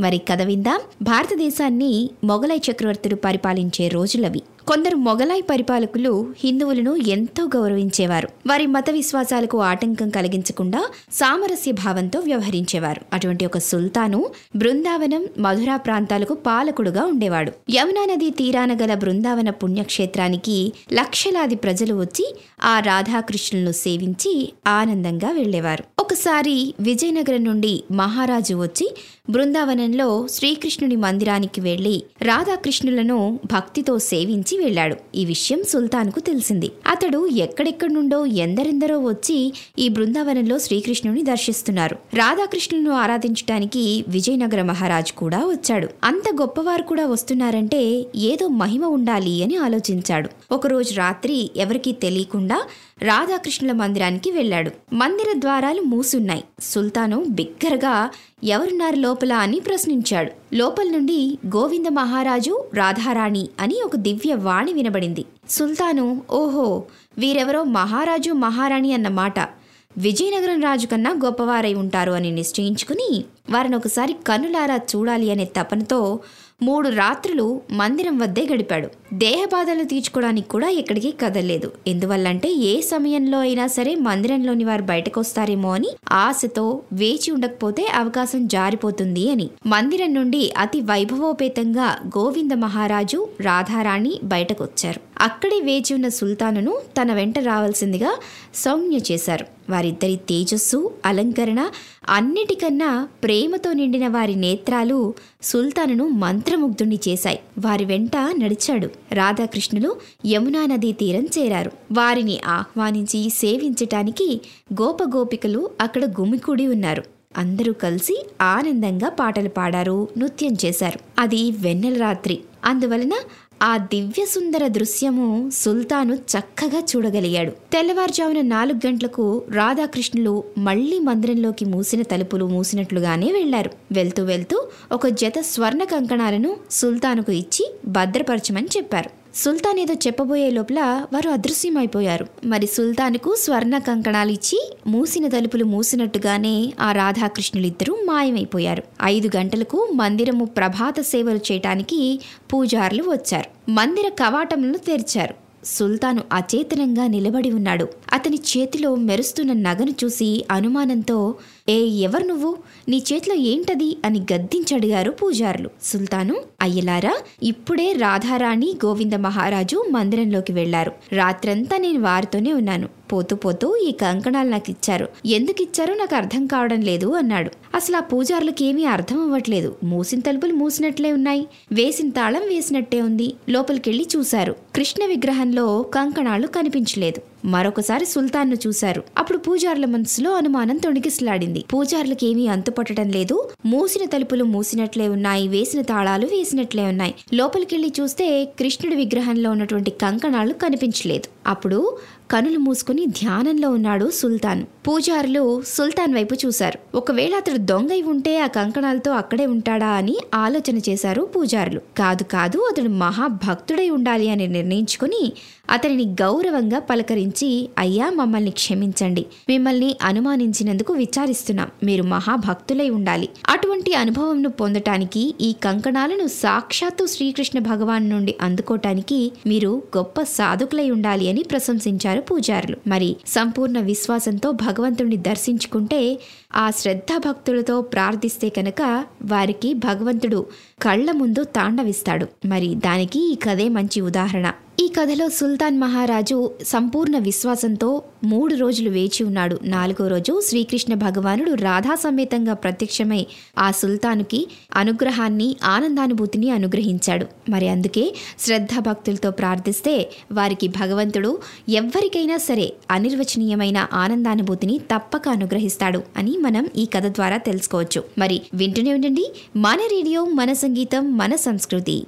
మరి కథ విందాం. భారతదేశాన్ని మొఘలై చక్రవర్తులు పరిపాలించే రోజులవి. కొందరు మొఘలాయి పరిపాలకులు హిందువులను ఎంతో గౌరవించేవారు. వారి మత విశ్వాసాలకు ఆటంకం కలిగించకుండా సామరస్య భావంతో వ్యవహరించేవారు. అటువంటి ఒక సుల్తాను బృందావనం మధురా ప్రాంతాలకు పాలకుడుగా ఉండేవాడు. యమునా నది తీరాన గల బృందావన పుణ్యక్షేత్రానికి లక్షలాది ప్రజలు వచ్చి ఆ రాధాకృష్ణులను సేవించి ఆనందంగా వెళ్ళేవారు ఒకసారి విజయనగరం నుండి మహారాజు వచ్చి బృందావనంలో శ్రీకృష్ణుని మందిరానికి వెళ్ళి రాధాకృష్ణులను భక్తితో సేవించి వెళ్ళాడు. ఈ విషయం సుల్తాన్కు తెలిసింది. అతడు ఎక్కడెక్కడి నుండో ఎందరెందరో వచ్చి ఈ బృందావనంలో శ్రీకృష్ణుని దర్శిస్తున్నారు. రాధాకృష్ణులను ఆరాధించడానికి విజయనగర మహారాజు కూడా వచ్చాడు. అంత గొప్పవారు కూడా వస్తున్నారంటే ఏదో మహిమ ఉండాలి అని ఆలోచించాడు. ఒకరోజు రాత్రి ఎవరికీ తెలియకుండా రాధాకృష్ణుల మందిరానికి వెళ్ళాడు. మందిర ద్వారాలు మూసున్నాయి. సుల్తాను బిగ్గరగా ఎవరున్నారు లోపల అని ప్రశ్నించాడు. లోపల నుండి గోవింద మహారాజు రాధారాణి అని ఒక దివ్య వాణి వినబడింది. సుల్తాను ఓహో వీరెవరో మహారాజు మహారాణి అన్నమాట విజయనగరం రాజు కన్నా గొప్పవారై ఉంటారు అని నిశ్చయించుకుని వారిని ఒకసారి కన్నులారా చూడాలి అనే తపనతో మూడు రాత్రులు మందిరం వద్దే గడిపాడు. దేహబాధలు తీర్చుకోవడానికి కూడా ఎక్కడికి కదలలేదు. ఎందువల్లంటే ఏ సమయంలో అయినా సరే మందిరంలోని వారు బయటకు వస్తారేమో అని ఆశతో వేచి ఉండకపోతే అవకాశం జారిపోతుంది అని. మందిరం నుండి అతి వైభవోపేతంగా గోవింద మహారాజు రాధారాణి బయటకు వచ్చారు అక్కడే వేచి ఉన్న సుల్తానును తన వెంట రావాల్సిందిగా సౌమ్య చేశారు. వారిద్దరి తేజస్సు అలంకరణ అన్నిటికన్నా ప్రేమతో నిండిన వారి నేత్రాలు సుల్తానును మంత్రముగ్ధుణ్ణి చేశాయి. వారి వెంట నడిచాడు. రాధాకృష్ణులు యమునా నదీ తీరం చేరారు. వారిని ఆహ్వానించి సేవించటానికి గోపగోపికలు అక్కడ గుమికూడి ఉన్నారు. అందరూ కలిసి ఆనందంగా పాటలు పాడారు నృత్యం చేశారు. అది వెన్నెల రాత్రి. అందువలన ఆ దివ్య సుందర దృశ్యము సుల్తాను చక్కగా చూడగలిగాడు. తెల్లవారుజామున నాలుగు గంటలకు రాధాకృష్ణులు మళ్ళీ మందిరంలోకి మూసిన తలుపులు మూసినట్లుగానే వెళ్ళారు వెళ్తూ వెళ్తూ ఒక జత స్వర్ణ కంకణాలను సుల్తానుకు ఇచ్చి భద్రపరచమని చెప్పారు. సుల్తాన్ ఏదో చెప్పబోయే లోపల వారు అదృశ్యమైపోయారు. మరి సుల్తాన్కు స్వర్ణ కంకణాలు ఇచ్చి మూసిన తలుపులు మూసినట్టుగానే ఆ రాధాకృష్ణులిద్దరూ మాయమైపోయారు. ఐదు గంటలకు మందిరము ప్రభాత సేవలు చేయటానికి పూజారులు వచ్చారు. మందిర కవాటములను తెరిచారు. సుల్తాను అచేతనంగా నిలబడి ఉన్నాడు. అతని చేతిలో మెరుస్తున్న నగను చూసి అనుమానంతో ఏ ఎవరు నువ్వు? నీ చేతిలో ఏంటది? అని గద్దించడిగారు పూజారులు. సుల్తాను అయ్యలారా ఇప్పుడే రాధారాణి గోవింద మహారాజు మందిరంలోకి వెళ్ళారు రాత్రంతా నేను వారితోనే ఉన్నాను. పోతూ పోతూ ఈ కంకణాలు నాకు ఇచ్చారు. ఎందుకు ఇచ్చారో నాకు అర్థం కావడం లేదు అన్నాడు. అసలు ఆ పూజారులకేమీ అర్థం అవ్వట్లేదు. మూసిన తలుపులు మూసినట్లే ఉన్నాయి. వేసిన తాళం వేసినట్టే ఉంది. లోపలికెళ్ళి చూశారు. కృష్ణ విగ్రహంలో కంకణాలు కనిపించలేదు. మరొకసారి సుల్తాన్ను చూశారు. అప్పుడు పూజారుల మనసులో అనుమానం తొణికిసలాడింది. పూజారులకేమీ అంతుపట్టడం లేదు. మూసిన తలుపులు మూసినట్లే ఉన్నాయి. వేసిన తాళాలు వేసినట్లే ఉన్నాయి. లోపలికెళ్ళి చూస్తే కృష్ణుడి విగ్రహంలో ఉన్నటువంటి కంకణాలు కనిపించలేదు. అప్పుడు కనులు మూసుకుని ధ్యానంలో ఉన్నాడు సుల్తాన్. పూజారులు సుల్తాన్ వైపు చూశారు. ఒకవేళ అతడు దొంగై ఉంటే ఆ కంకణాలతో అక్కడే ఉంటాడా అని ఆలోచన చేశారు పూజారులు. కాదు కాదు అతడు మహాభక్తుడై ఉండాలి అని నిర్ణయించుకుని అతనిని గౌరవంగా పలకరించి అయ్యా మమ్మల్ని క్షమించండి. మిమ్మల్ని అనుమానించినందుకు విచారిస్తున్నాం. మీరు మహాభక్తులై ఉండాలి. అటువంటి అనుభవంను పొందటానికి ఈ కంకణాలను సాక్షాత్తు శ్రీకృష్ణ భగవాన్ నుండి అందుకోటానికి మీరు గొప్ప సాధుకులై ఉండాలి అని ప్రశంసించారు పూజారులు. మరి సంపూర్ణ విశ్వాసంతో భగవంతుణ్ణి దర్శించుకుంటే ఆ శ్రద్ధా భక్తులతో ప్రార్థిస్తే కనుక వారికి భగవంతుడు కళ్ళ ముందు తాండవిస్తాడు. మరి దానికి ఈ కథే మంచి ఉదాహరణ. ఈ కథలో సుల్తాన్ మహారాజు సంపూర్ణ విశ్వాసంతో మూడు రోజులు వేచి ఉన్నాడు. నాలుగో రోజు శ్రీకృష్ణ భగవానుడు రాధా సమేతంగా ప్రత్యక్షమై ఆ సుల్తానుకి అనుగ్రహాన్ని ఆనందానుభూతిని అనుగ్రహించాడు. మరి అందుకే శ్రద్ధా భక్తులతో ప్రార్థిస్తే వారికి భగవంతుడు ఎవ్వరికైనా సరే అనిర్వచనీయమైన ఆనందానుభూతిని తప్పక అనుగ్రహిస్తాడు అని మనం ఈ కథ ద్వారా తెలుసుకోవచ్చు. మరి వింటూనే ఉండండి. మన రేడియో మన సంగీతం మన సంస్కృతి.